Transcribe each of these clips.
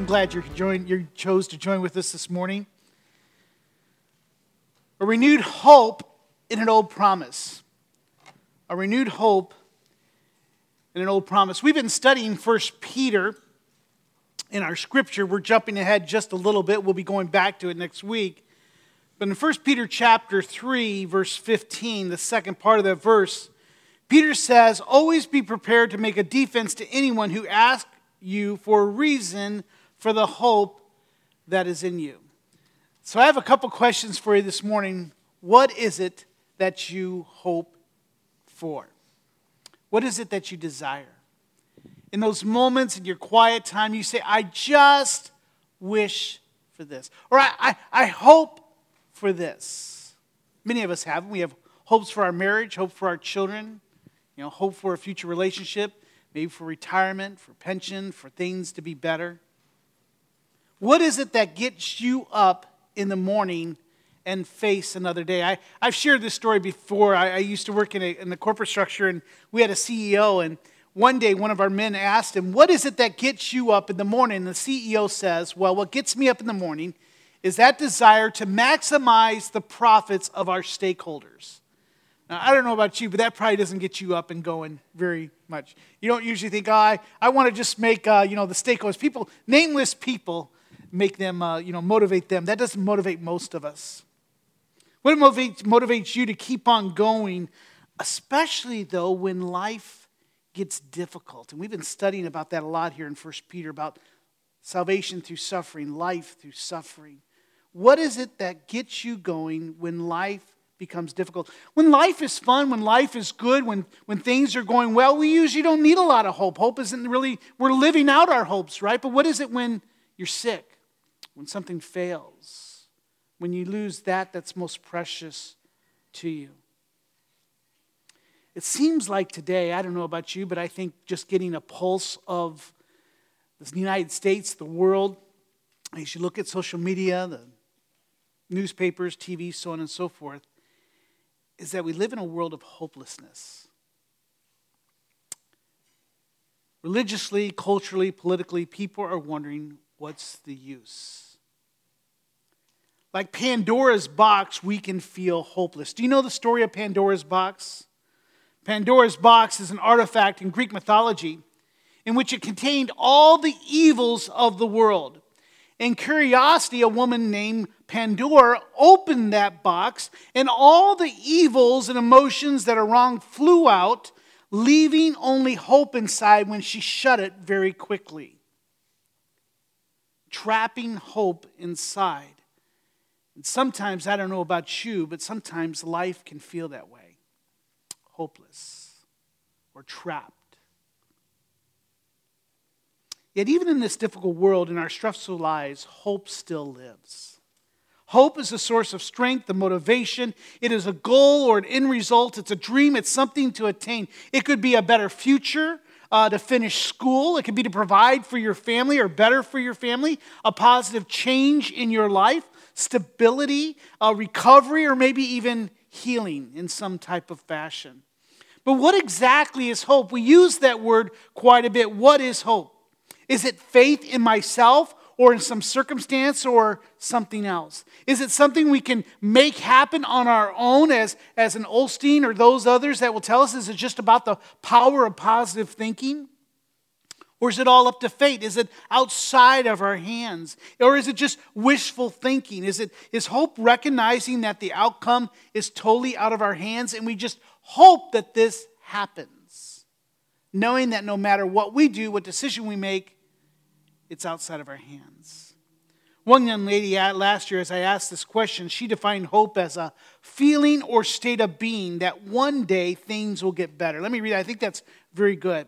I'm glad you joined, you chose to join with us this morning. A renewed hope in an old promise. A renewed hope in an old promise. We've been studying First Peter in our scripture. We're jumping ahead just a little bit. We'll be going back to it next week. But in 1 Peter chapter 3, verse 15, the second part of that verse, Peter says, Always be prepared to make a defense to anyone who asks you for a reason for the hope that is in you. So I have a couple questions for you this morning. What is it that you hope for? What is it that you desire? In those moments in your quiet time, you say, I just wish for this. Or I, I, I hope for this. Many of us have. We have hopes for our marriage, hope for our children, you know, hope for a future relationship, maybe for retirement, for pension, for things to be better. What is it that gets you up in the morning and face another day? I, I've shared this story before. I, I used to work in, a, in the corporate structure, and we had a CEO. And one day, one of our men asked him, What is it that gets you up in the morning? And the CEO says, Well, what gets me up in the morning is that desire to maximize the profits of our stakeholders. Now, I don't know about you, but that probably doesn't get you up and going very much. You don't usually think, oh, I, I want to just make, uh, you know, the stakeholders, people, nameless people, make them, uh, you know, motivate them. That doesn't motivate most of us. What motivates, motivates you to keep on going, especially though when life gets difficult? And we've been studying about that a lot here in 1 Peter about salvation through suffering, life through suffering. What is it that gets you going when life becomes difficult? When life is fun, when life is good, when, when things are going well, we usually don't need a lot of hope. Hope isn't really, we're living out our hopes, right? But what is it when you're sick? When something fails, when you lose that that's most precious to you. It seems like today, I don't know about you, but I think just getting a pulse of the United States, the world, as you look at social media, the newspapers, TV, so on and so forth, is that we live in a world of hopelessness. Religiously, culturally, politically, people are wondering what's the use? Like Pandora's box, we can feel hopeless. Do you know the story of Pandora's box? Pandora's box is an artifact in Greek mythology in which it contained all the evils of the world. In curiosity, a woman named Pandora opened that box, and all the evils and emotions that are wrong flew out, leaving only hope inside when she shut it very quickly. Trapping hope inside. And sometimes, I don't know about you, but sometimes life can feel that way hopeless or trapped. Yet, even in this difficult world, in our stressful lives, hope still lives. Hope is a source of strength, a motivation. It is a goal or an end result. It's a dream. It's something to attain. It could be a better future, uh, to finish school. It could be to provide for your family or better for your family, a positive change in your life stability, a recovery, or maybe even healing in some type of fashion. But what exactly is hope? We use that word quite a bit. What is hope? Is it faith in myself or in some circumstance or something else? Is it something we can make happen on our own as, as an Osteen or those others that will tell us? Is it just about the power of positive thinking? Or is it all up to fate? Is it outside of our hands? Or is it just wishful thinking? Is, it, is hope recognizing that the outcome is totally out of our hands and we just hope that this happens? Knowing that no matter what we do, what decision we make, it's outside of our hands. One young lady last year, as I asked this question, she defined hope as a feeling or state of being that one day things will get better. Let me read. I think that's very good.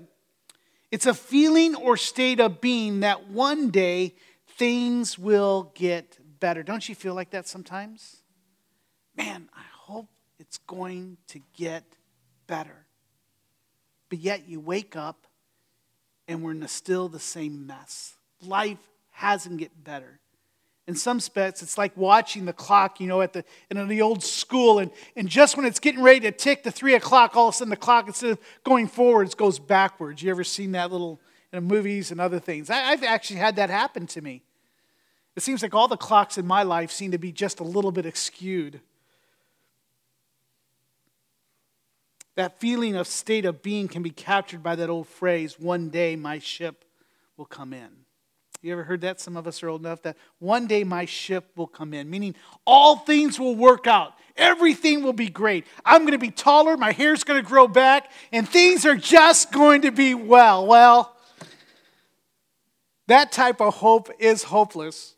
It's a feeling or state of being that one day things will get better. Don't you feel like that sometimes? Man, I hope it's going to get better. But yet you wake up and we're in still the same mess. Life hasn't get better. In some aspects, it's like watching the clock, you know, at the in the old school, and, and just when it's getting ready to tick to three o'clock, all of a sudden the clock, instead of going forwards, goes backwards. You ever seen that little in movies and other things? I, I've actually had that happen to me. It seems like all the clocks in my life seem to be just a little bit skewed. That feeling of state of being can be captured by that old phrase, one day my ship will come in. You ever heard that? Some of us are old enough that one day my ship will come in, meaning all things will work out. Everything will be great. I'm going to be taller, my hair's going to grow back, and things are just going to be well. Well, that type of hope is hopeless.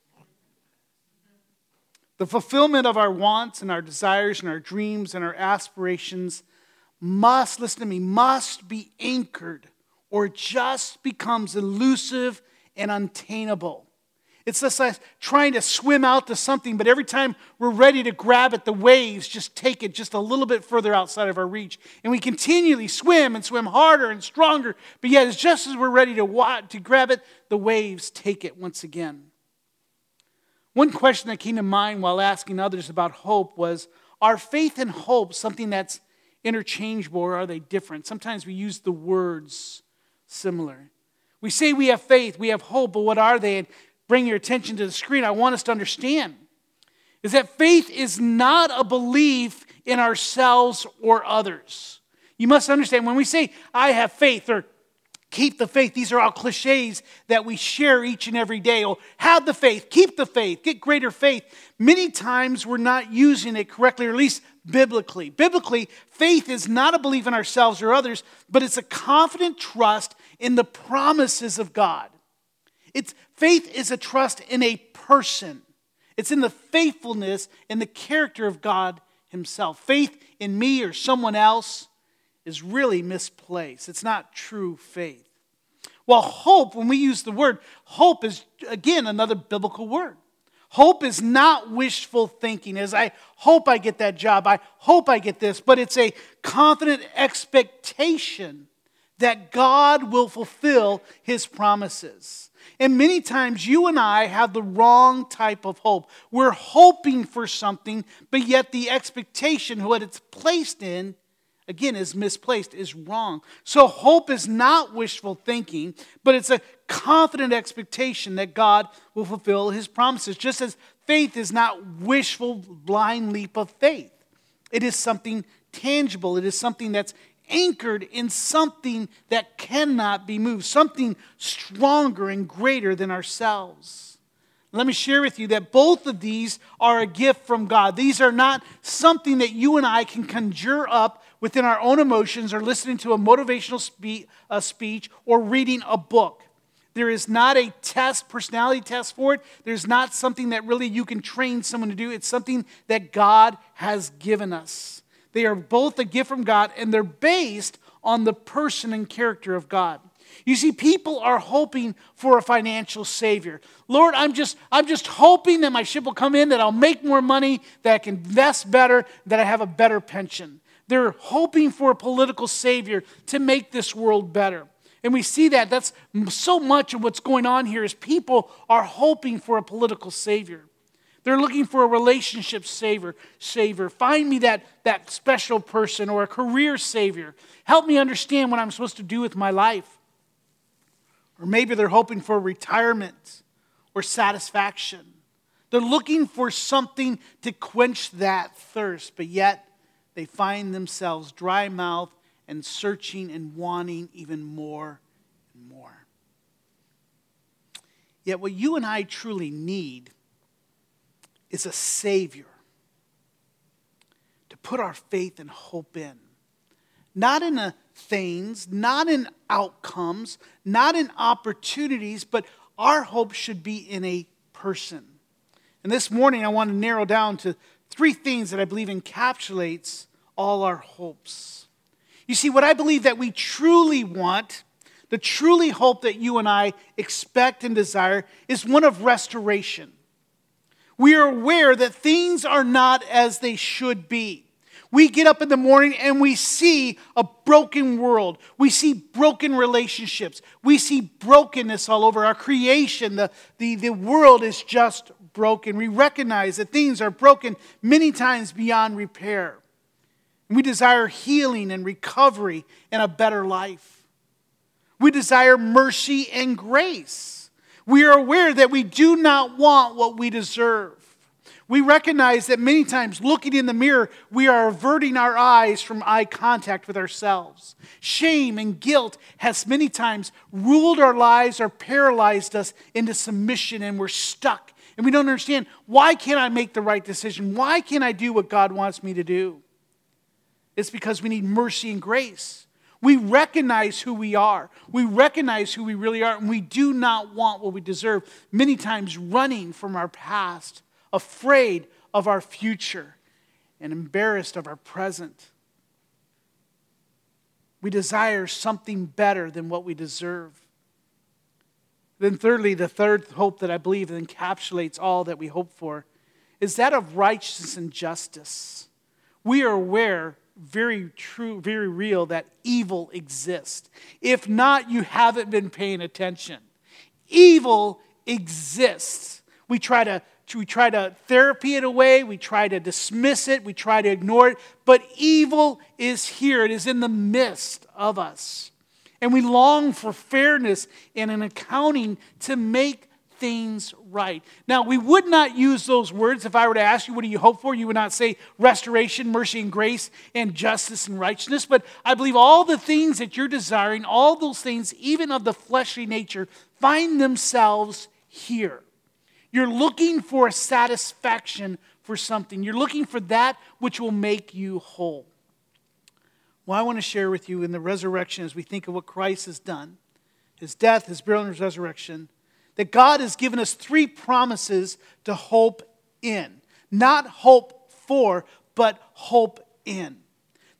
The fulfillment of our wants and our desires and our dreams and our aspirations must, listen to me, must be anchored or just becomes elusive and untainable. It's just like trying to swim out to something, but every time we're ready to grab it, the waves just take it just a little bit further outside of our reach. And we continually swim and swim harder and stronger, but yet, it's just as we're ready to, to grab it, the waves take it once again. One question that came to mind while asking others about hope was Are faith and hope something that's interchangeable or are they different? Sometimes we use the words similar. We say we have faith, we have hope, but what are they? And bring your attention to the screen. I want us to understand is that faith is not a belief in ourselves or others. You must understand when we say, I have faith, or keep the faith. These are all cliches that we share each and every day. Oh, have the faith, keep the faith, get greater faith. Many times we're not using it correctly, or at least biblically. Biblically, faith is not a belief in ourselves or others, but it's a confident trust in the promises of God. It's faith is a trust in a person. It's in the faithfulness and the character of God himself. Faith in me or someone else is really misplaced. It's not true faith. Well, hope, when we use the word, hope is, again, another biblical word. Hope is not wishful thinking, as I hope I get that job, I hope I get this, but it's a confident expectation that God will fulfill his promises. And many times you and I have the wrong type of hope. We're hoping for something, but yet the expectation, what it's placed in, again, is misplaced, is wrong. So hope is not wishful thinking, but it's a confident expectation that God will fulfill his promises, just as faith is not wishful, blind leap of faith. It is something tangible, it is something that's anchored in something that cannot be moved, something stronger and greater than ourselves. Let me share with you that both of these are a gift from God. These are not something that you and I can conjure up within our own emotions or listening to a motivational spe- a speech or reading a book. There is not a test, personality test for it. There's not something that really you can train someone to do. It's something that God has given us. They are both a gift from God and they're based on the person and character of God. You see, people are hoping for a financial savior. Lord, I'm just, I'm just hoping that my ship will come in, that I'll make more money, that I can invest better, that I have a better pension. They're hoping for a political savior to make this world better. And we see that. That's so much of what's going on here is people are hoping for a political savior. They're looking for a relationship savior. savior. Find me that, that special person or a career savior. Help me understand what I'm supposed to do with my life. Or maybe they're hoping for retirement or satisfaction. They're looking for something to quench that thirst, but yet they find themselves dry mouthed and searching and wanting even more and more. Yet, what you and I truly need is a Savior to put our faith and hope in. Not in a things, not in outcomes, not in opportunities, but our hope should be in a person. And this morning I want to narrow down to three things that I believe encapsulates all our hopes. You see, what I believe that we truly want, the truly hope that you and I expect and desire is one of restoration. We are aware that things are not as they should be. We get up in the morning and we see a broken world. We see broken relationships. We see brokenness all over our creation. The, the, the world is just broken. We recognize that things are broken many times beyond repair. We desire healing and recovery and a better life. We desire mercy and grace. We are aware that we do not want what we deserve. We recognize that many times looking in the mirror, we are averting our eyes from eye contact with ourselves. Shame and guilt has many times ruled our lives or paralyzed us into submission, and we're stuck. And we don't understand why can't I make the right decision? Why can't I do what God wants me to do? It's because we need mercy and grace. We recognize who we are. We recognize who we really are, and we do not want what we deserve, many times running from our past afraid of our future, and embarrassed of our present. We desire something better than what we deserve. Then, thirdly, the third hope that I believe encapsulates all that we hope for is that of righteousness and justice. We are aware, very true, very real, that evil exists. If not, you haven't been paying attention. Evil exists. We try to we try to therapy it away, we try to dismiss it, we try to ignore it, but evil is here. It is in the midst of us. And we long for fairness and an accounting to make things right. Now, we would not use those words if I were to ask you, what do you hope for? You would not say restoration, mercy, and grace, and justice and righteousness. But I believe all the things that you're desiring, all those things, even of the fleshly nature, find themselves here. You're looking for a satisfaction for something. You're looking for that which will make you whole. Well, I want to share with you in the resurrection as we think of what Christ has done his death, his burial, and his resurrection that God has given us three promises to hope in. Not hope for, but hope in.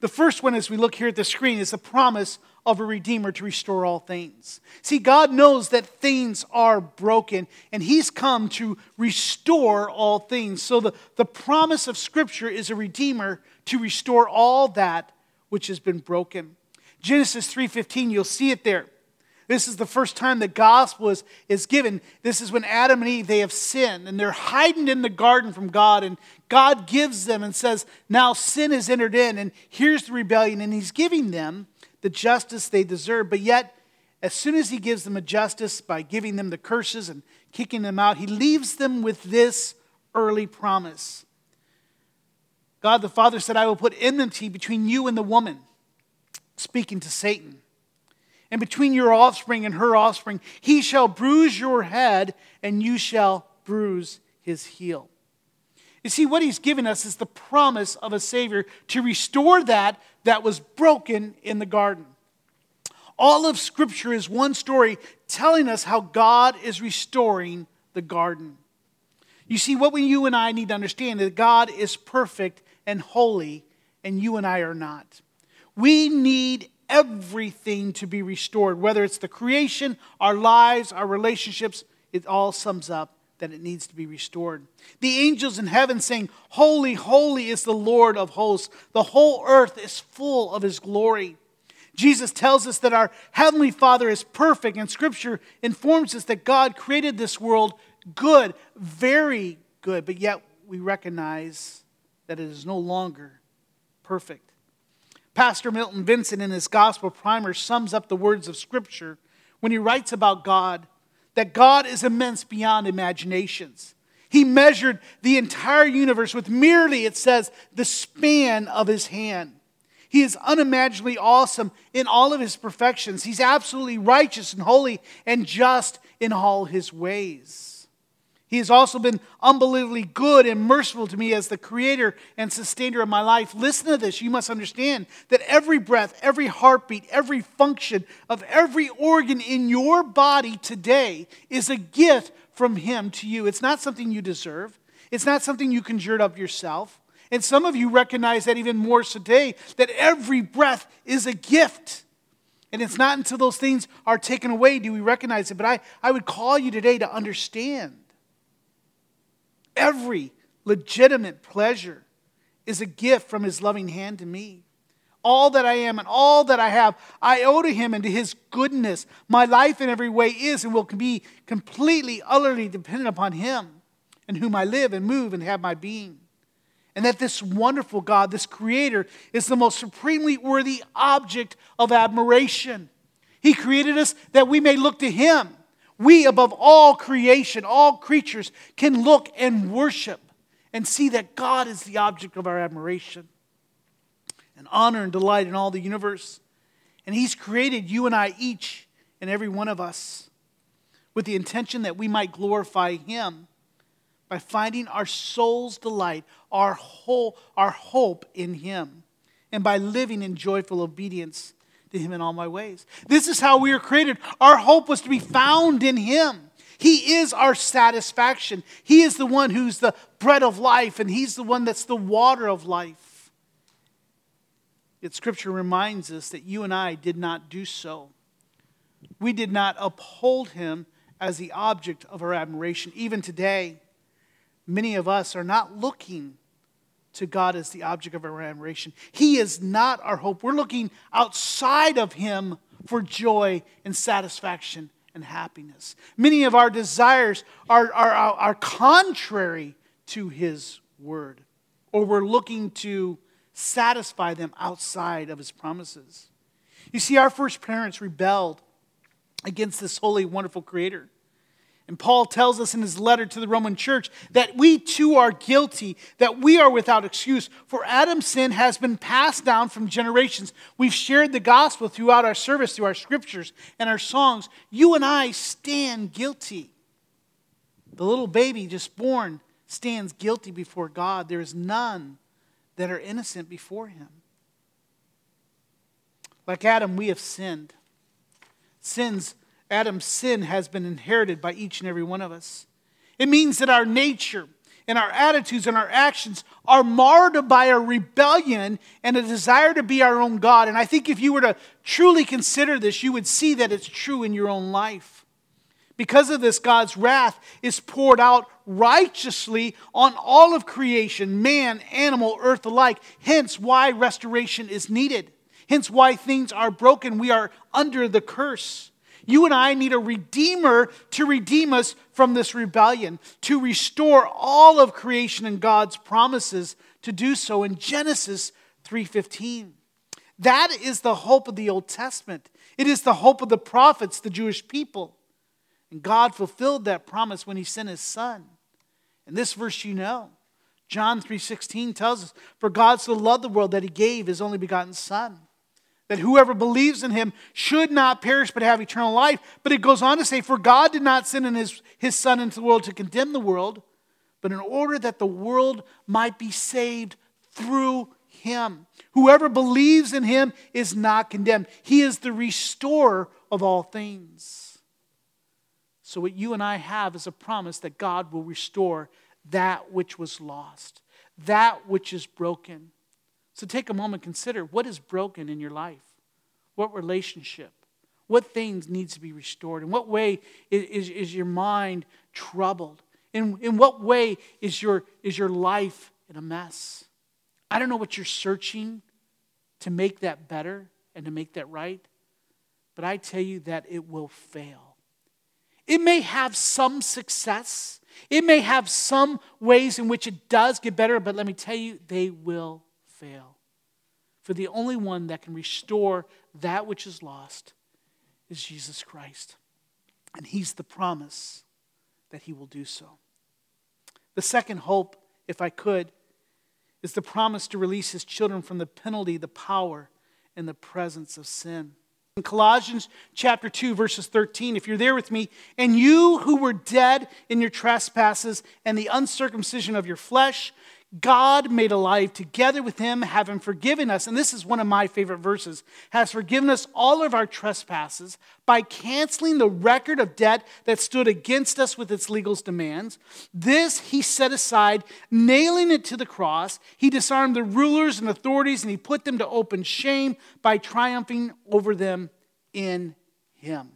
The first one, as we look here at the screen, is the promise of a Redeemer to restore all things. See, God knows that things are broken, and He's come to restore all things. So the, the promise of Scripture is a Redeemer to restore all that which has been broken. Genesis 3:15, you'll see it there. This is the first time the gospel is, is given. This is when Adam and Eve, they have sinned and they're hiding in the garden from God. And God gives them and says, Now sin has entered in, and here's the rebellion. And He's giving them the justice they deserve. But yet, as soon as he gives them a justice by giving them the curses and kicking them out, he leaves them with this early promise. God the Father said, I will put enmity between you and the woman, speaking to Satan, and between your offspring and her offspring. He shall bruise your head, and you shall bruise his heel. You see, what he's given us is the promise of a Savior to restore that that was broken in the garden. All of Scripture is one story telling us how God is restoring the garden. You see, what we, you and I need to understand is that God is perfect and holy, and you and I are not. We need everything to be restored, whether it's the creation, our lives, our relationships, it all sums up that it needs to be restored. The angels in heaven saying, Holy, holy is the Lord of hosts. The whole earth is full of his glory. Jesus tells us that our Heavenly Father is perfect, and Scripture informs us that God created this world good, very good, but yet we recognize that it is no longer perfect. Pastor Milton Vincent, in his Gospel Primer, sums up the words of Scripture when he writes about God that God is immense beyond imaginations. He measured the entire universe with merely, it says, the span of his hand. He is unimaginably awesome in all of his perfections. He's absolutely righteous and holy and just in all his ways. He has also been unbelievably good and merciful to me as the creator and sustainer of my life. Listen to this. You must understand that every breath, every heartbeat, every function of every organ in your body today is a gift from Him to you. It's not something you deserve, it's not something you conjured up yourself. And some of you recognize that even more today, that every breath is a gift. And it's not until those things are taken away do we recognize it. But I, I would call you today to understand every legitimate pleasure is a gift from his loving hand to me. All that I am and all that I have, I owe to him and to his goodness. My life in every way is and will be completely, utterly dependent upon him in whom I live and move and have my being. And that this wonderful God, this creator, is the most supremely worthy object of admiration. He created us that we may look to him. We, above all creation, all creatures, can look and worship and see that God is the object of our admiration and honor and delight in all the universe. And He's created you and I, each and every one of us, with the intention that we might glorify Him by finding our soul's delight, our, whole, our hope in Him, and by living in joyful obedience to Him in all my ways. This is how we are created. Our hope was to be found in Him. He is our satisfaction. He is the one who's the bread of life, and He's the one that's the water of life. Yet Scripture reminds us that you and I did not do so. We did not uphold Him as the object of our admiration. Even today, many of us are not looking to God as the object of our admiration. He is not our hope. We're looking outside of Him for joy and satisfaction and happiness. Many of our desires are, are, are contrary to His word, or we're looking to satisfy them outside of His promises. You see, our first parents rebelled against this holy, wonderful Creator. And Paul tells us in his letter to the Roman church that we too are guilty, that we are without excuse. For Adam's sin has been passed down from generations. We've shared the gospel throughout our service, through our scriptures and our songs. You and I stand guilty. The little baby just born stands guilty before God. There is none that are innocent before him. Like Adam, we have sinned. Sins Adam's sin has been inherited by each and every one of us. It means that our nature and our attitudes and our actions are marred by a rebellion and a desire to be our own God. And I think if you were to truly consider this, you would see that it's true in your own life. Because of this, God's wrath is poured out righteously on all of creation, man, animal, earth alike. Hence, why restoration is needed. Hence, why things are broken. We are under the curse. You and I need a redeemer to redeem us from this rebellion, to restore all of creation and God's promises to do so in Genesis 3:15. That is the hope of the Old Testament. It is the hope of the prophets, the Jewish people. And God fulfilled that promise when he sent his son. And this verse you know. John 3:16 tells us, "For God so loved the world that he gave his only begotten son." That whoever believes in him should not perish but have eternal life. But it goes on to say, For God did not send in his, his Son into the world to condemn the world, but in order that the world might be saved through him. Whoever believes in him is not condemned. He is the restorer of all things. So, what you and I have is a promise that God will restore that which was lost, that which is broken. So take a moment, consider what is broken in your life, what relationship, what things needs to be restored, in what way is, is, is your mind troubled, in, in what way is your, is your life in a mess. I don't know what you're searching to make that better and to make that right, but I tell you that it will fail. It may have some success. It may have some ways in which it does get better, but let me tell you, they will fail. For the only one that can restore that which is lost is Jesus Christ. And He's the promise that He will do so. The second hope, if I could, is the promise to release His children from the penalty, the power, and the presence of sin. In Colossians chapter 2, verses 13, if you're there with me, and you who were dead in your trespasses and the uncircumcision of your flesh, God made alive together with him, having forgiven us, and this is one of my favorite verses, has forgiven us all of our trespasses by canceling the record of debt that stood against us with its legal demands. This he set aside, nailing it to the cross. He disarmed the rulers and authorities, and he put them to open shame by triumphing over them in Him.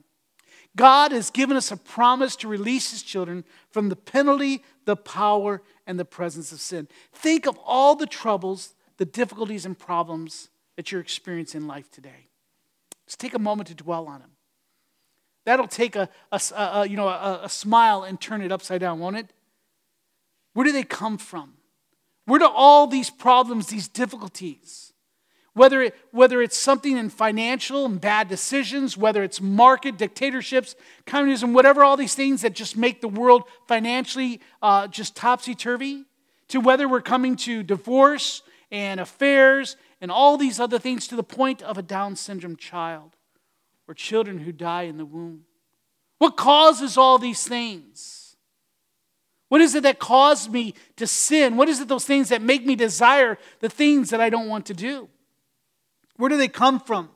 God has given us a promise to release His children from the penalty, the power, and the presence of sin. Think of all the troubles, the difficulties, and problems that you're experiencing in life today. Just take a moment to dwell on them. That'll take a, a, a you know, a, a smile and turn it upside down, won't it? Where do they come from? Where do all these problems, these difficulties, whether, it, whether it's something in financial and bad decisions, whether it's market dictatorships, communism, whatever, all these things that just make the world financially uh, just topsy turvy, to whether we're coming to divorce and affairs and all these other things to the point of a Down syndrome child or children who die in the womb. What causes all these things? What is it that caused me to sin? What is it those things that make me desire the things that I don't want to do? Where do they come from?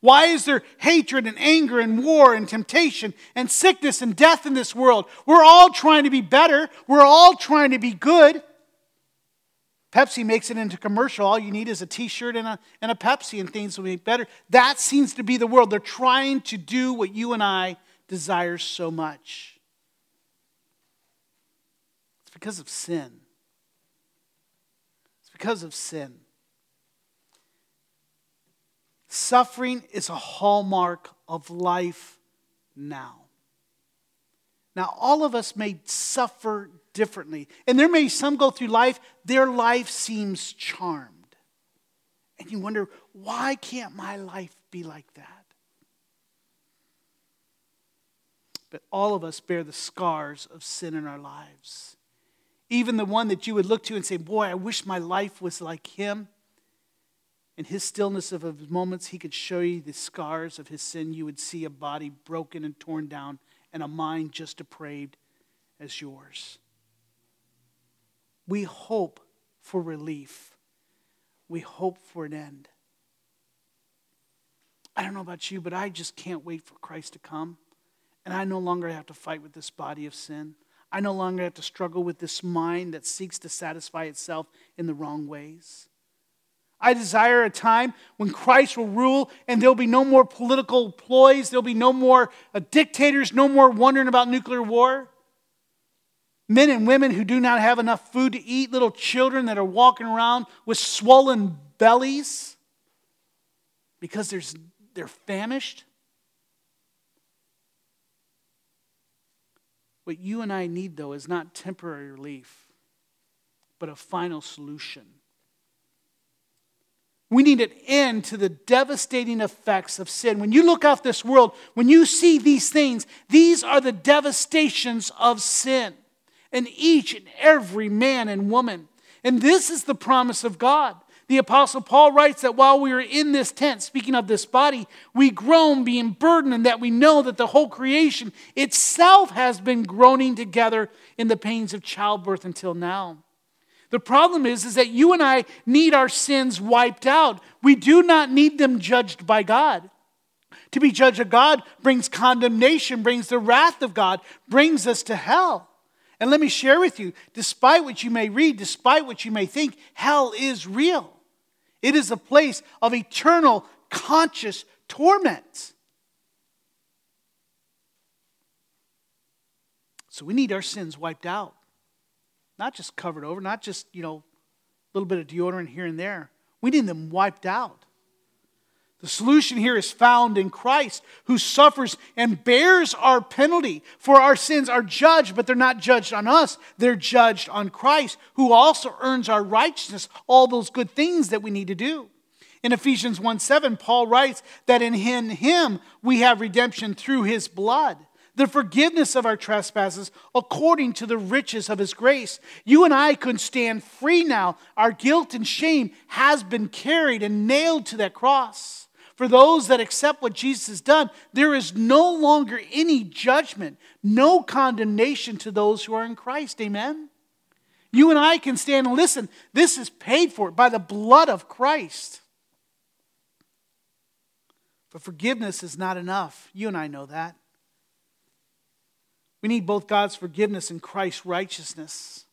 Why is there hatred and anger and war and temptation and sickness and death in this world? We're all trying to be better. We're all trying to be good. Pepsi makes it into commercial. All you need is a t-shirt and a, and a Pepsi and things will be better. That seems to be the world. They're trying to do what you and I desire so much. It's because of sin. It's because of sin. Suffering is a hallmark of life now. Now, all of us may suffer differently. And there may some go through life, their life seems charmed. And you wonder, why can't my life be like that? But all of us bear the scars of sin in our lives. Even the one that you would look to and say, Boy, I wish my life was like him. In his stillness of his moments, he could show you the scars of his sin. You would see a body broken and torn down and a mind just depraved as yours. We hope for relief. We hope for an end. I don't know about you, but I just can't wait for Christ to come. And I no longer have to fight with this body of sin. I no longer have to struggle with this mind that seeks to satisfy itself in the wrong ways. I desire a time when Christ will rule and there'll be no more political ploys, there'll be no more uh, dictators, no more wondering about nuclear war men and women who do not have enough food to eat, little children that are walking around with swollen bellies because there's, they're famished. What you and I need, though, is not temporary relief, but a final solution. We need an end to the devastating effects of sin. When you look out this world, when you see these things, these are the devastations of sin and each and every man and woman. And this is the promise of God. The Apostle Paul writes that while we are in this tent, speaking of this body, we groan, being burdened, and that we know that the whole creation itself has been groaning together in the pains of childbirth until now. The problem is, is that you and I need our sins wiped out. We do not need them judged by God. To be judged of God brings condemnation, brings the wrath of God, brings us to hell. And let me share with you despite what you may read, despite what you may think, hell is real. It is a place of eternal, conscious torment. So we need our sins wiped out. Not just covered over, not just, you know, a little bit of deodorant here and there. We need them wiped out. The solution here is found in Christ, who suffers and bears our penalty. For our sins are judged, but they're not judged on us. They're judged on Christ, who also earns our righteousness, all those good things that we need to do. In Ephesians 1 7, Paul writes that in him we have redemption through his blood, the forgiveness of our trespasses according to the riches of his grace. You and I can stand free now. Our guilt and shame has been carried and nailed to that cross. For those that accept what Jesus has done, there is no longer any judgment, no condemnation to those who are in Christ. Amen? You and I can stand and listen. This is paid for by the blood of Christ. But forgiveness is not enough. You and I know that. We need both God's forgiveness and Christ's righteousness.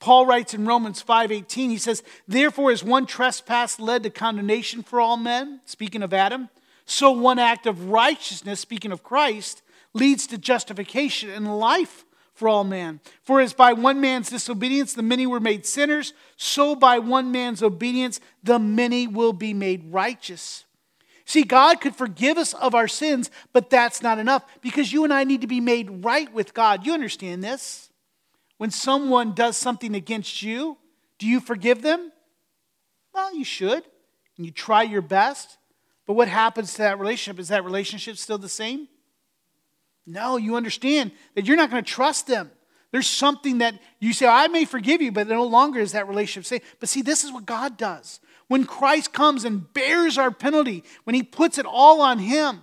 Paul writes in Romans 5:18 he says therefore as one trespass led to condemnation for all men speaking of Adam so one act of righteousness, speaking of Christ, leads to justification and life for all men. For as by one man's disobedience the many were made sinners, so by one man's obedience the many will be made righteous. See, God could forgive us of our sins, but that's not enough because you and I need to be made right with God. You understand this? When someone does something against you, do you forgive them? Well, you should, and you try your best. But what happens to that relationship? Is that relationship still the same? No, you understand that you're not going to trust them. There's something that you say, I may forgive you, but no longer is that relationship safe. But see, this is what God does. When Christ comes and bears our penalty, when he puts it all on him,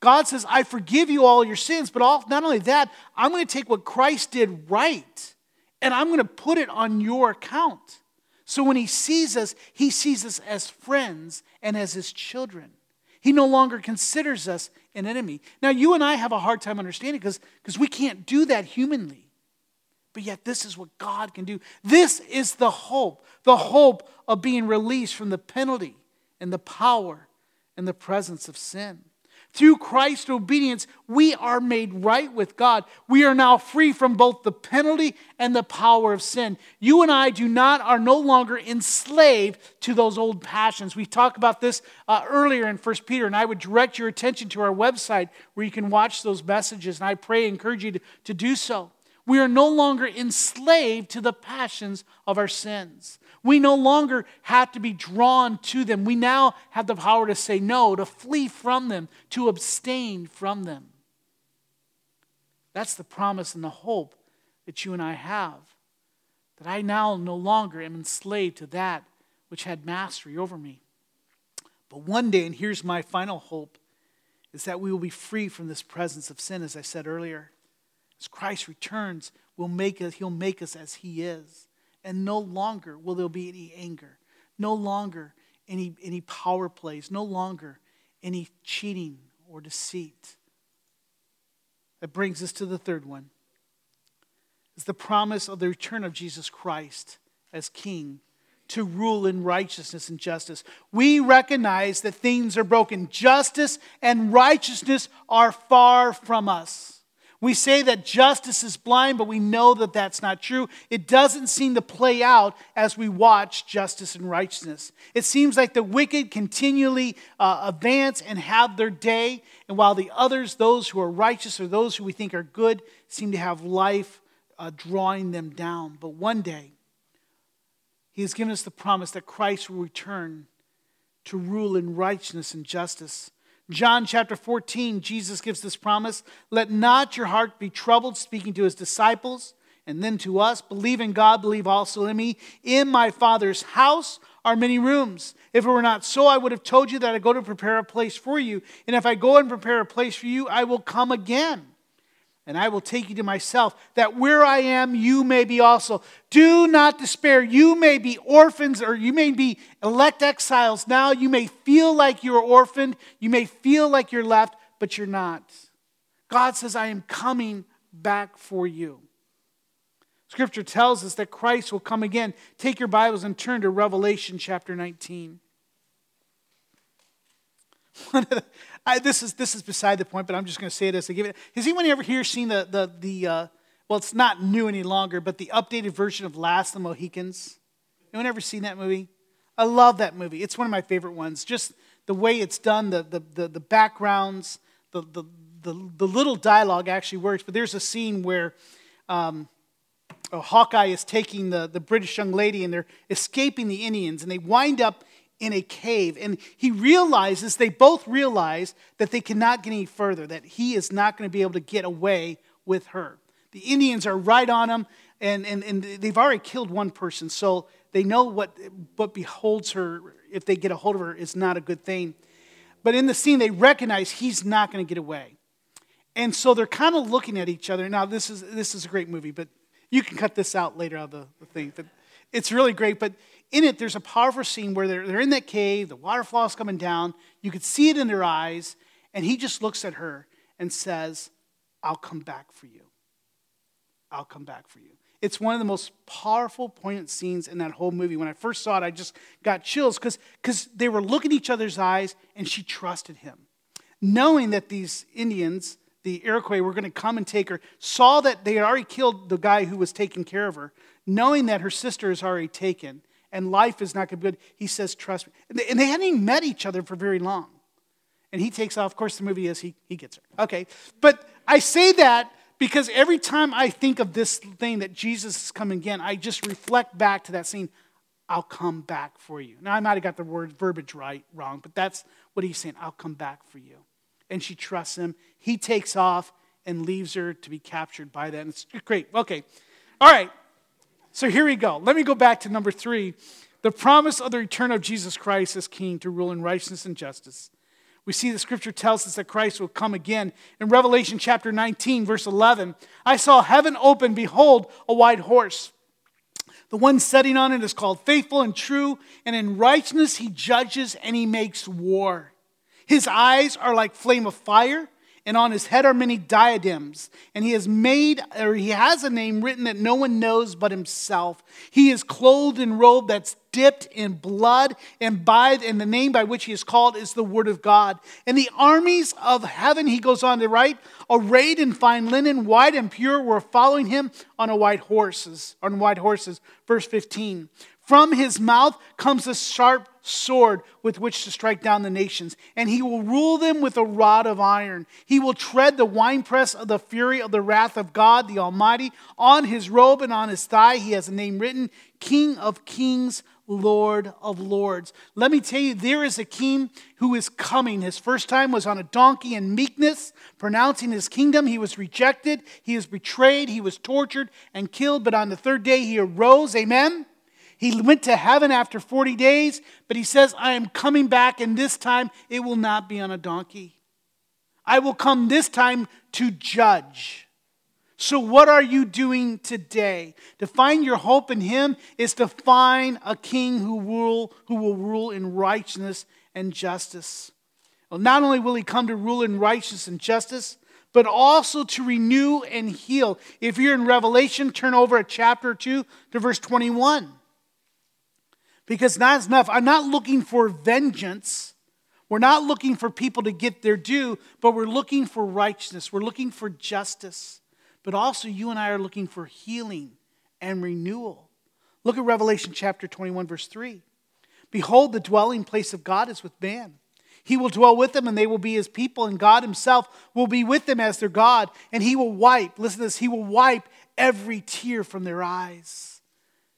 God says, I forgive you all your sins. But all, not only that, I'm going to take what Christ did right and I'm going to put it on your account. So when he sees us, he sees us as friends and as his children. He no longer considers us an enemy. Now, you and I have a hard time understanding because we can't do that humanly. But yet, this is what God can do. This is the hope the hope of being released from the penalty and the power and the presence of sin. Through Christ's obedience, we are made right with God. We are now free from both the penalty and the power of sin. You and I do not are no longer enslaved to those old passions. We talked about this uh, earlier in 1 Peter, and I would direct your attention to our website where you can watch those messages, and I pray encourage you to, to do so. We are no longer enslaved to the passions of our sins. We no longer have to be drawn to them. We now have the power to say no, to flee from them, to abstain from them. That's the promise and the hope that you and I have. That I now no longer am enslaved to that which had mastery over me. But one day, and here's my final hope, is that we will be free from this presence of sin, as I said earlier. As Christ returns, will make us, he'll make us as he is and no longer will there be any anger, no longer any, any power plays, no longer any cheating or deceit. That brings us to the third one. Is the promise of the return of Jesus Christ as King to rule in righteousness and justice. We recognize that things are broken. Justice and righteousness are far from us. We say that justice is blind, but we know that that's not true. It doesn't seem to play out as we watch justice and righteousness. It seems like the wicked continually uh, advance and have their day, and while the others, those who are righteous or those who we think are good, seem to have life uh, drawing them down. But one day, He has given us the promise that Christ will return to rule in righteousness and justice. John chapter 14, Jesus gives this promise Let not your heart be troubled, speaking to his disciples and then to us. Believe in God, believe also in me. In my Father's house are many rooms. If it were not so, I would have told you that I go to prepare a place for you. And if I go and prepare a place for you, I will come again and I will take you to myself, that where I am, you may be also. Do not despair. You may be orphans or you may be elect exiles now. You may feel like you're orphaned. You may feel like you're left, but you're not. God says, I am coming back for you. Scripture tells us that Christ will come again. Take your Bibles and turn to Revelation chapter 19. I, this, is, this is beside the point, but I'm just going to say this. I give it, has anyone ever here seen the, the, the uh, well, it's not new any longer, but the updated version of Last of the Mohicans? Anyone ever seen that movie? I love that movie. It's one of my favorite ones. Just the way it's done, the, the, the, the backgrounds, the, the, the, the, little dialogue actually works. But there's a scene where um, Hawkeye is taking the, the British young lady and they're escaping the Indians, and they wind up in a cave. And he realizes, they both realize that they cannot get any further, that he is not going to be able to get away with her. The Indians are right on him, and, and, and they've already killed one person, so they know what, what beholds her, if they get a hold of her, is not a good thing. But in the scene, they recognize he's not going to get away. And so they're kind of looking at each other. Now, this is, this is a great movie, but you can cut this out later on the, the thing. But it's really great. But in it, there's a powerful scene where they're, they're in that cave, the waterfall is coming down, you could see it in their eyes, and he just looks at her and says, I'll come back for you. I'll come back for you. It's one of the most powerful, poignant scenes in that whole movie. When I first saw it, I just got chills because they were looking at each other's eyes and she trusted him. knowing that these Indians, the Iroquois, were going to come and take her, saw that they had already killed the guy who was taking care of her, knowing that her sister is already taken and life is not going to be good, he says, Trust me. And they hadn't even met each other for very long. And he takes off. Of course, the movie is he, he gets her. Okay. But I say that because every time I think of this thing that Jesus is coming again, I just reflect back to that scene. I'll come back for you. Now, I might have got the word verbiage right, wrong, but that's what he's saying. I'll come back for you. And she trusts him. He takes off and leaves her to be captured by that. And it's great. Okay. All right. So here we go. Let me go back to number three. The promise of the return of Jesus Christ as King to rule in righteousness and justice. We see the scripture tells us that Christ will come again. In Revelation chapter 19, verse 11, I saw heaven open, behold, a white horse. The one sitting on it is called faithful and true, and in righteousness he judges and he makes war. His eyes are like flame of fire, and on his head are many diadems. And he has made, or he has a name written that no one knows but himself. He is clothed in robe that's dipped in blood, and by and the name by which he is called is the word of God. And the armies of heaven, he goes on to write, arrayed in fine linen, white and pure, were following him on a white horses, on white horses. Verse 15. From his mouth comes a sharp sword with which to strike down the nations, and he will rule them with a rod of iron. He will tread the winepress of the fury of the wrath of God the Almighty. On his robe and on his thigh, he has a name written King of Kings, Lord of Lords. Let me tell you, there is a king who is coming. His first time was on a donkey in meekness, pronouncing his kingdom. He was rejected, he was betrayed, he was tortured and killed, but on the third day he arose. Amen. He went to heaven after 40 days, but he says, I am coming back, and this time it will not be on a donkey. I will come this time to judge. So, what are you doing today? To find your hope in Him is to find a king who, rule, who will rule in righteousness and justice. Well, not only will He come to rule in righteousness and justice, but also to renew and heal. If you're in Revelation, turn over a chapter or two to verse 21. Because that's enough. I'm not looking for vengeance. We're not looking for people to get their due, but we're looking for righteousness. We're looking for justice. But also, you and I are looking for healing and renewal. Look at Revelation chapter 21, verse 3. Behold, the dwelling place of God is with man. He will dwell with them, and they will be his people, and God himself will be with them as their God, and he will wipe, listen to this, he will wipe every tear from their eyes.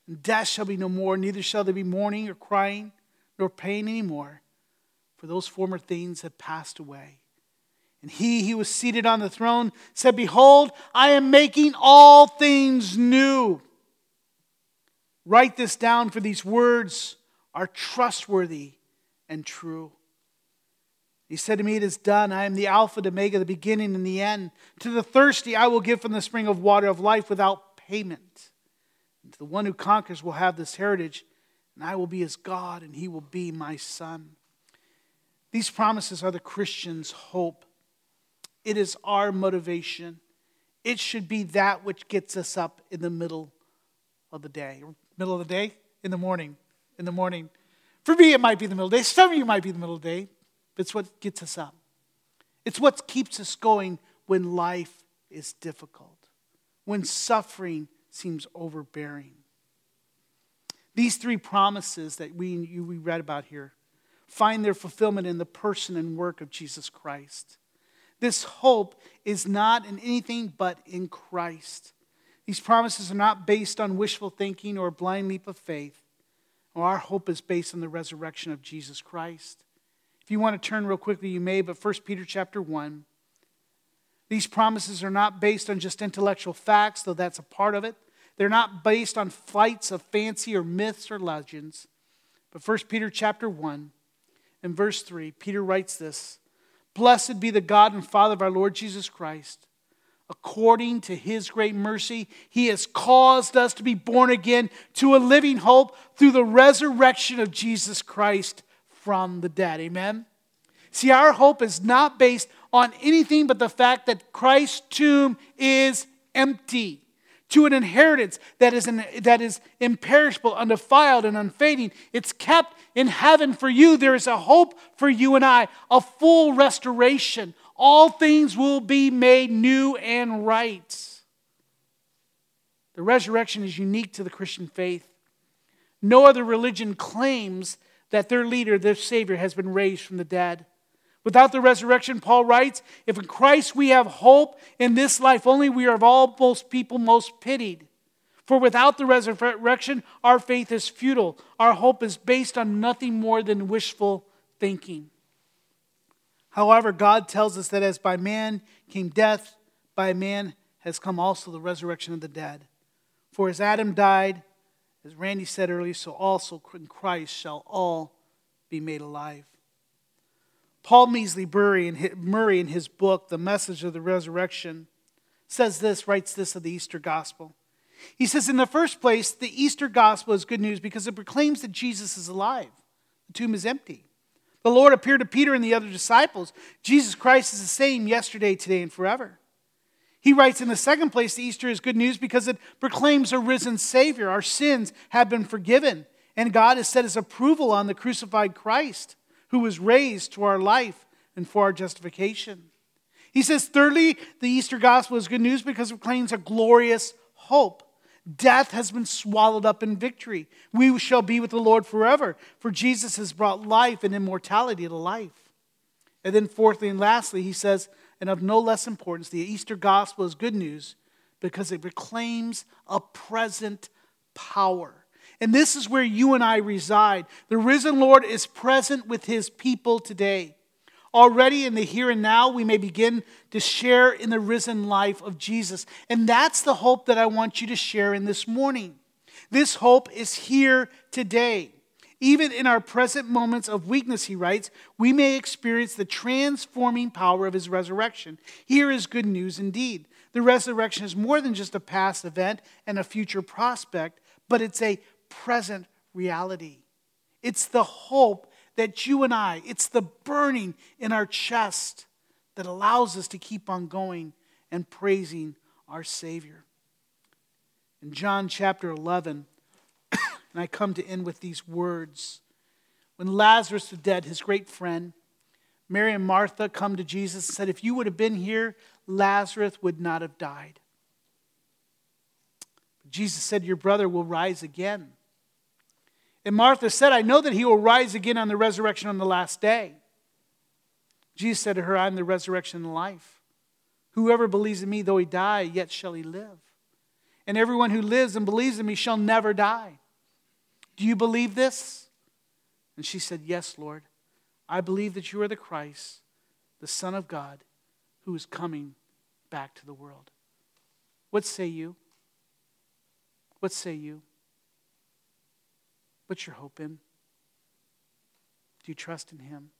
And death shall be no more, neither shall there be mourning or crying nor pain anymore, for those former things have passed away. And he who was seated on the throne said, Behold, I am making all things new. Write this down, for these words are trustworthy and true. He said to me, It is done. I am the Alpha, the Omega, the beginning and the end. To the thirsty, I will give from the spring of water of life without payment. The one who conquers will have this heritage, and I will be his God, and he will be my son. These promises are the Christian's hope. It is our motivation. It should be that which gets us up in the middle of the day. Middle of the day? In the morning. In the morning. For me, it might be the middle of the day. Some of you might be the middle of the day. But it's what gets us up. It's what keeps us going when life is difficult, when suffering seems overbearing. These three promises that we, you, we read about here find their fulfillment in the person and work of Jesus Christ. This hope is not in anything but in Christ. These promises are not based on wishful thinking or a blind leap of faith. Our hope is based on the resurrection of Jesus Christ. If you want to turn real quickly, you may, but 1 Peter chapter 1. These promises are not based on just intellectual facts, though that's a part of it. They're not based on flights of fancy or myths or legends. But 1 Peter chapter 1 and verse 3, Peter writes this Blessed be the God and Father of our Lord Jesus Christ. According to his great mercy, he has caused us to be born again to a living hope through the resurrection of Jesus Christ from the dead. Amen? See, our hope is not based on anything but the fact that Christ's tomb is empty. to an inheritance that is, that is imperishable, undefiled, and unfading. It's kept in heaven for you. There is a hope for you and I, a full restoration. All things will be made new and right. The resurrection is unique to the Christian faith. No other religion claims that their leader, their Savior, has been raised from the dead. Without the resurrection, Paul writes, if in Christ we have hope in this life only, we are of all most people most pitied. For without the resurrection, our faith is futile. Our hope is based on nothing more than wishful thinking. However, God tells us that as by man came death, by man has come also the resurrection of the dead. For as Adam died, as Randy said earlier, so also in Christ shall all be made alive. Paul Measley Murray, in his book, The Message of the Resurrection, says this, writes this of the Easter Gospel. He says, In the first place, the Easter Gospel is good news because it proclaims that Jesus is alive, the tomb is empty. The Lord appeared to Peter and the other disciples. Jesus Christ is the same yesterday, today, and forever. He writes in the second place, the Easter is good news because it proclaims a risen Savior. Our sins have been forgiven, and God has set his approval on the crucified Christ who was raised to our life and for our justification. He says, thirdly, the Easter gospel is good news because it claims a glorious hope. Death has been swallowed up in victory. We shall be with the Lord forever, for Jesus has brought life and immortality to life. And then, fourthly and lastly, he says, and of no less importance, the Easter gospel is good news because it proclaims a present power. And this is where you and I reside. The risen Lord is present with his people today. Already in the here and now, we may begin to share in the risen life of Jesus. And that's the hope that I want you to share in this morning. This hope is here today. Even in our present moments of weakness, he writes, we may experience the transforming power of his resurrection. Here is good news indeed. The resurrection is more than just a past event and a future prospect, but it's a present reality. It's the hope that you and I, it's the burning in our chest that allows us to keep on going and praising our Savior. In John chapter 11, and I come to end with these words. When Lazarus the dead, his great friend, Mary and Martha come to Jesus and said, If you would have been here, Lazarus would not have died. Jesus said, Your brother will rise again. And Martha said, I know that he will rise again on the resurrection on the last day. Jesus said to her, I am the resurrection and life. Whoever believes in me, though he die, yet shall he live. And everyone who lives and believes in me shall never die. Do you believe this? And she said, Yes, Lord. I believe that you are the Christ, the Son of God, who is coming back to the world. What say you? What say you? What's your hope in? Do you trust in Him?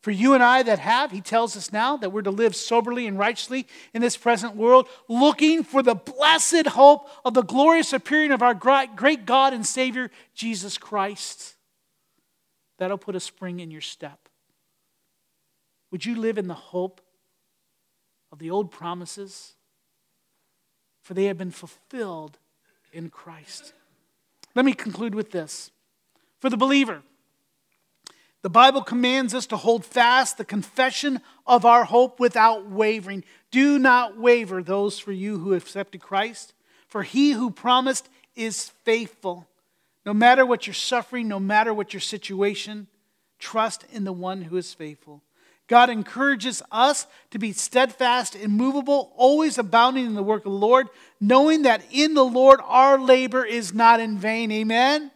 For you and I that have, He tells us now that we're to live soberly and righteously in this present world, looking for the blessed hope of the glorious appearing of our great God and Savior, Jesus Christ. That'll put a spring in your step. Would you live in the hope of the old promises? For they have been fulfilled in Christ. Let me conclude with this. For the believer, the Bible commands us to hold fast the confession of our hope without wavering. Do not waver, those for you who accepted Christ, for he who promised is faithful. No matter what you're suffering, no matter what your situation, trust in the one who is faithful. God encourages us to be steadfast, immovable, always abounding in the work of the Lord, knowing that in the Lord our labor is not in vain. Amen.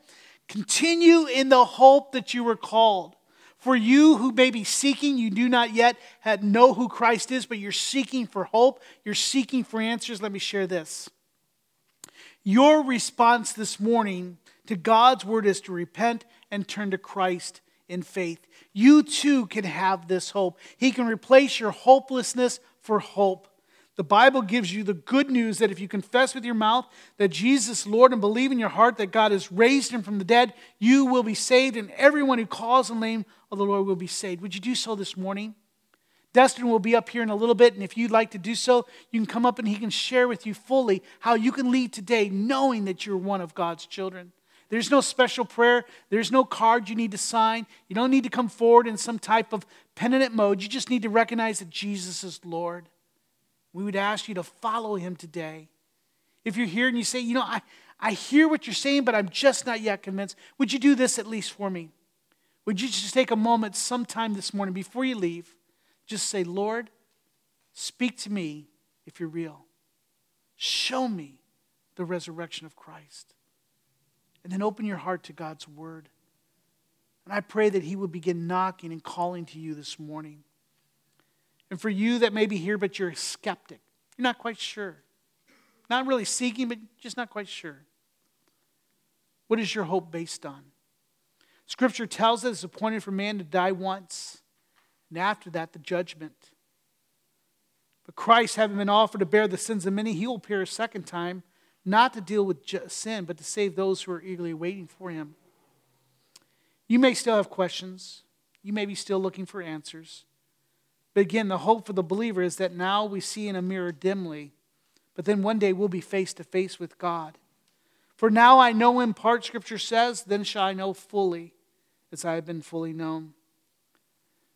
Continue in the hope that you were called. For you who may be seeking, you do not yet know who Christ is, but you're seeking for hope, you're seeking for answers. Let me share this. Your response this morning to God's word is to repent and turn to Christ in faith. You too can have this hope. He can replace your hopelessness for hope. The Bible gives you the good news that if you confess with your mouth that Jesus is Lord and believe in your heart that God has raised him from the dead, you will be saved, and everyone who calls on the name of the Lord will be saved. Would you do so this morning? Dustin will be up here in a little bit, and if you'd like to do so, you can come up and he can share with you fully how you can lead today knowing that you're one of God's children. There's no special prayer, there's no card you need to sign. You don't need to come forward in some type of penitent mode. You just need to recognize that Jesus is Lord. We would ask you to follow him today. If you're here and you say, you know, I, I hear what you're saying, but I'm just not yet convinced, would you do this at least for me? Would you just take a moment sometime this morning before you leave? Just say, Lord, speak to me if you're real. Show me the resurrection of Christ. And then open your heart to God's word. And I pray that He will begin knocking and calling to you this morning. And for you that may be here, but you're a skeptic, you're not quite sure. Not really seeking, but just not quite sure. What is your hope based on? Scripture tells us it's appointed for man to die once, and after that, the judgment. But Christ, having been offered to bear the sins of many, he will appear a second time, not to deal with sin, but to save those who are eagerly waiting for him. You may still have questions. You may be still looking for answers. But again, the hope for the believer is that now we see in a mirror dimly, but then one day we'll be face to face with God. For now I know in part, Scripture says, then shall I know fully as I have been fully known.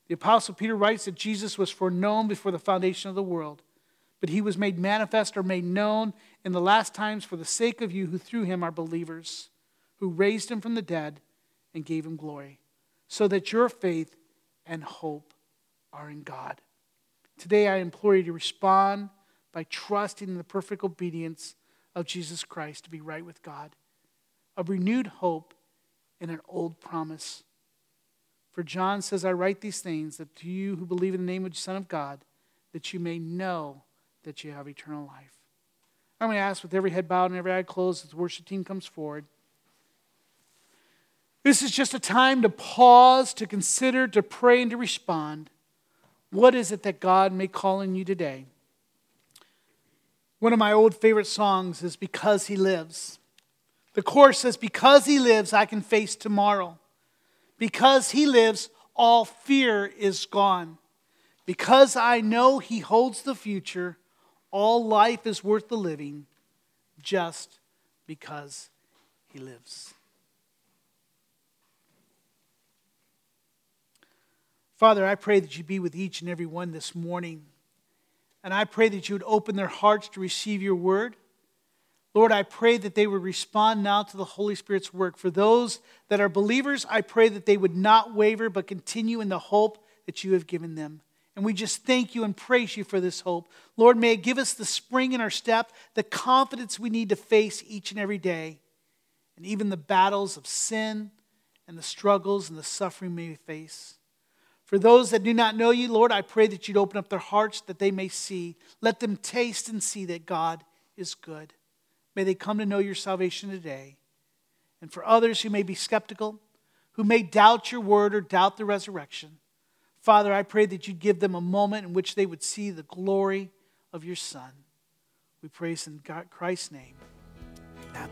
The Apostle Peter writes that Jesus was foreknown before the foundation of the world, but he was made manifest or made known in the last times for the sake of you who through him are believers, who raised him from the dead and gave him glory, so that your faith and hope are in God. Today I implore you to respond by trusting in the perfect obedience of Jesus Christ to be right with God, a renewed hope in an old promise. For John says, I write these things that to you who believe in the name of the Son of God, that you may know that you have eternal life. I'm going to ask with every head bowed and every eye closed as the worship team comes forward. This is just a time to pause, to consider, to pray, and to respond. What is it that God may call in you today? One of my old favorite songs is Because He Lives. The chorus says, Because He lives, I can face tomorrow. Because He lives, all fear is gone. Because I know He holds the future, all life is worth the living just because He lives. Father, I pray that you be with each and every one this morning. And I pray that you would open their hearts to receive your word. Lord, I pray that they would respond now to the Holy Spirit's work. For those that are believers, I pray that they would not waver, but continue in the hope that you have given them. And we just thank you and praise you for this hope. Lord, may it give us the spring in our step, the confidence we need to face each and every day, and even the battles of sin and the struggles and the suffering we face. For those that do not know you, Lord, I pray that you'd open up their hearts that they may see. Let them taste and see that God is good. May they come to know your salvation today. And for others who may be skeptical, who may doubt your word or doubt the resurrection, Father, I pray that you'd give them a moment in which they would see the glory of your Son. We praise in Christ's name. Amen.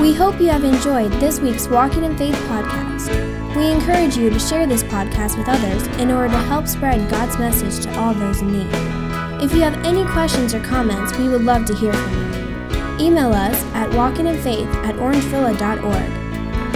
We hope you have enjoyed this week's Walking in Faith podcast. We encourage you to share this podcast with others in order to help spread God's message to all those in need. If you have any questions or comments, we would love to hear from you. Email us at walkinginfaith at orangevilla.org.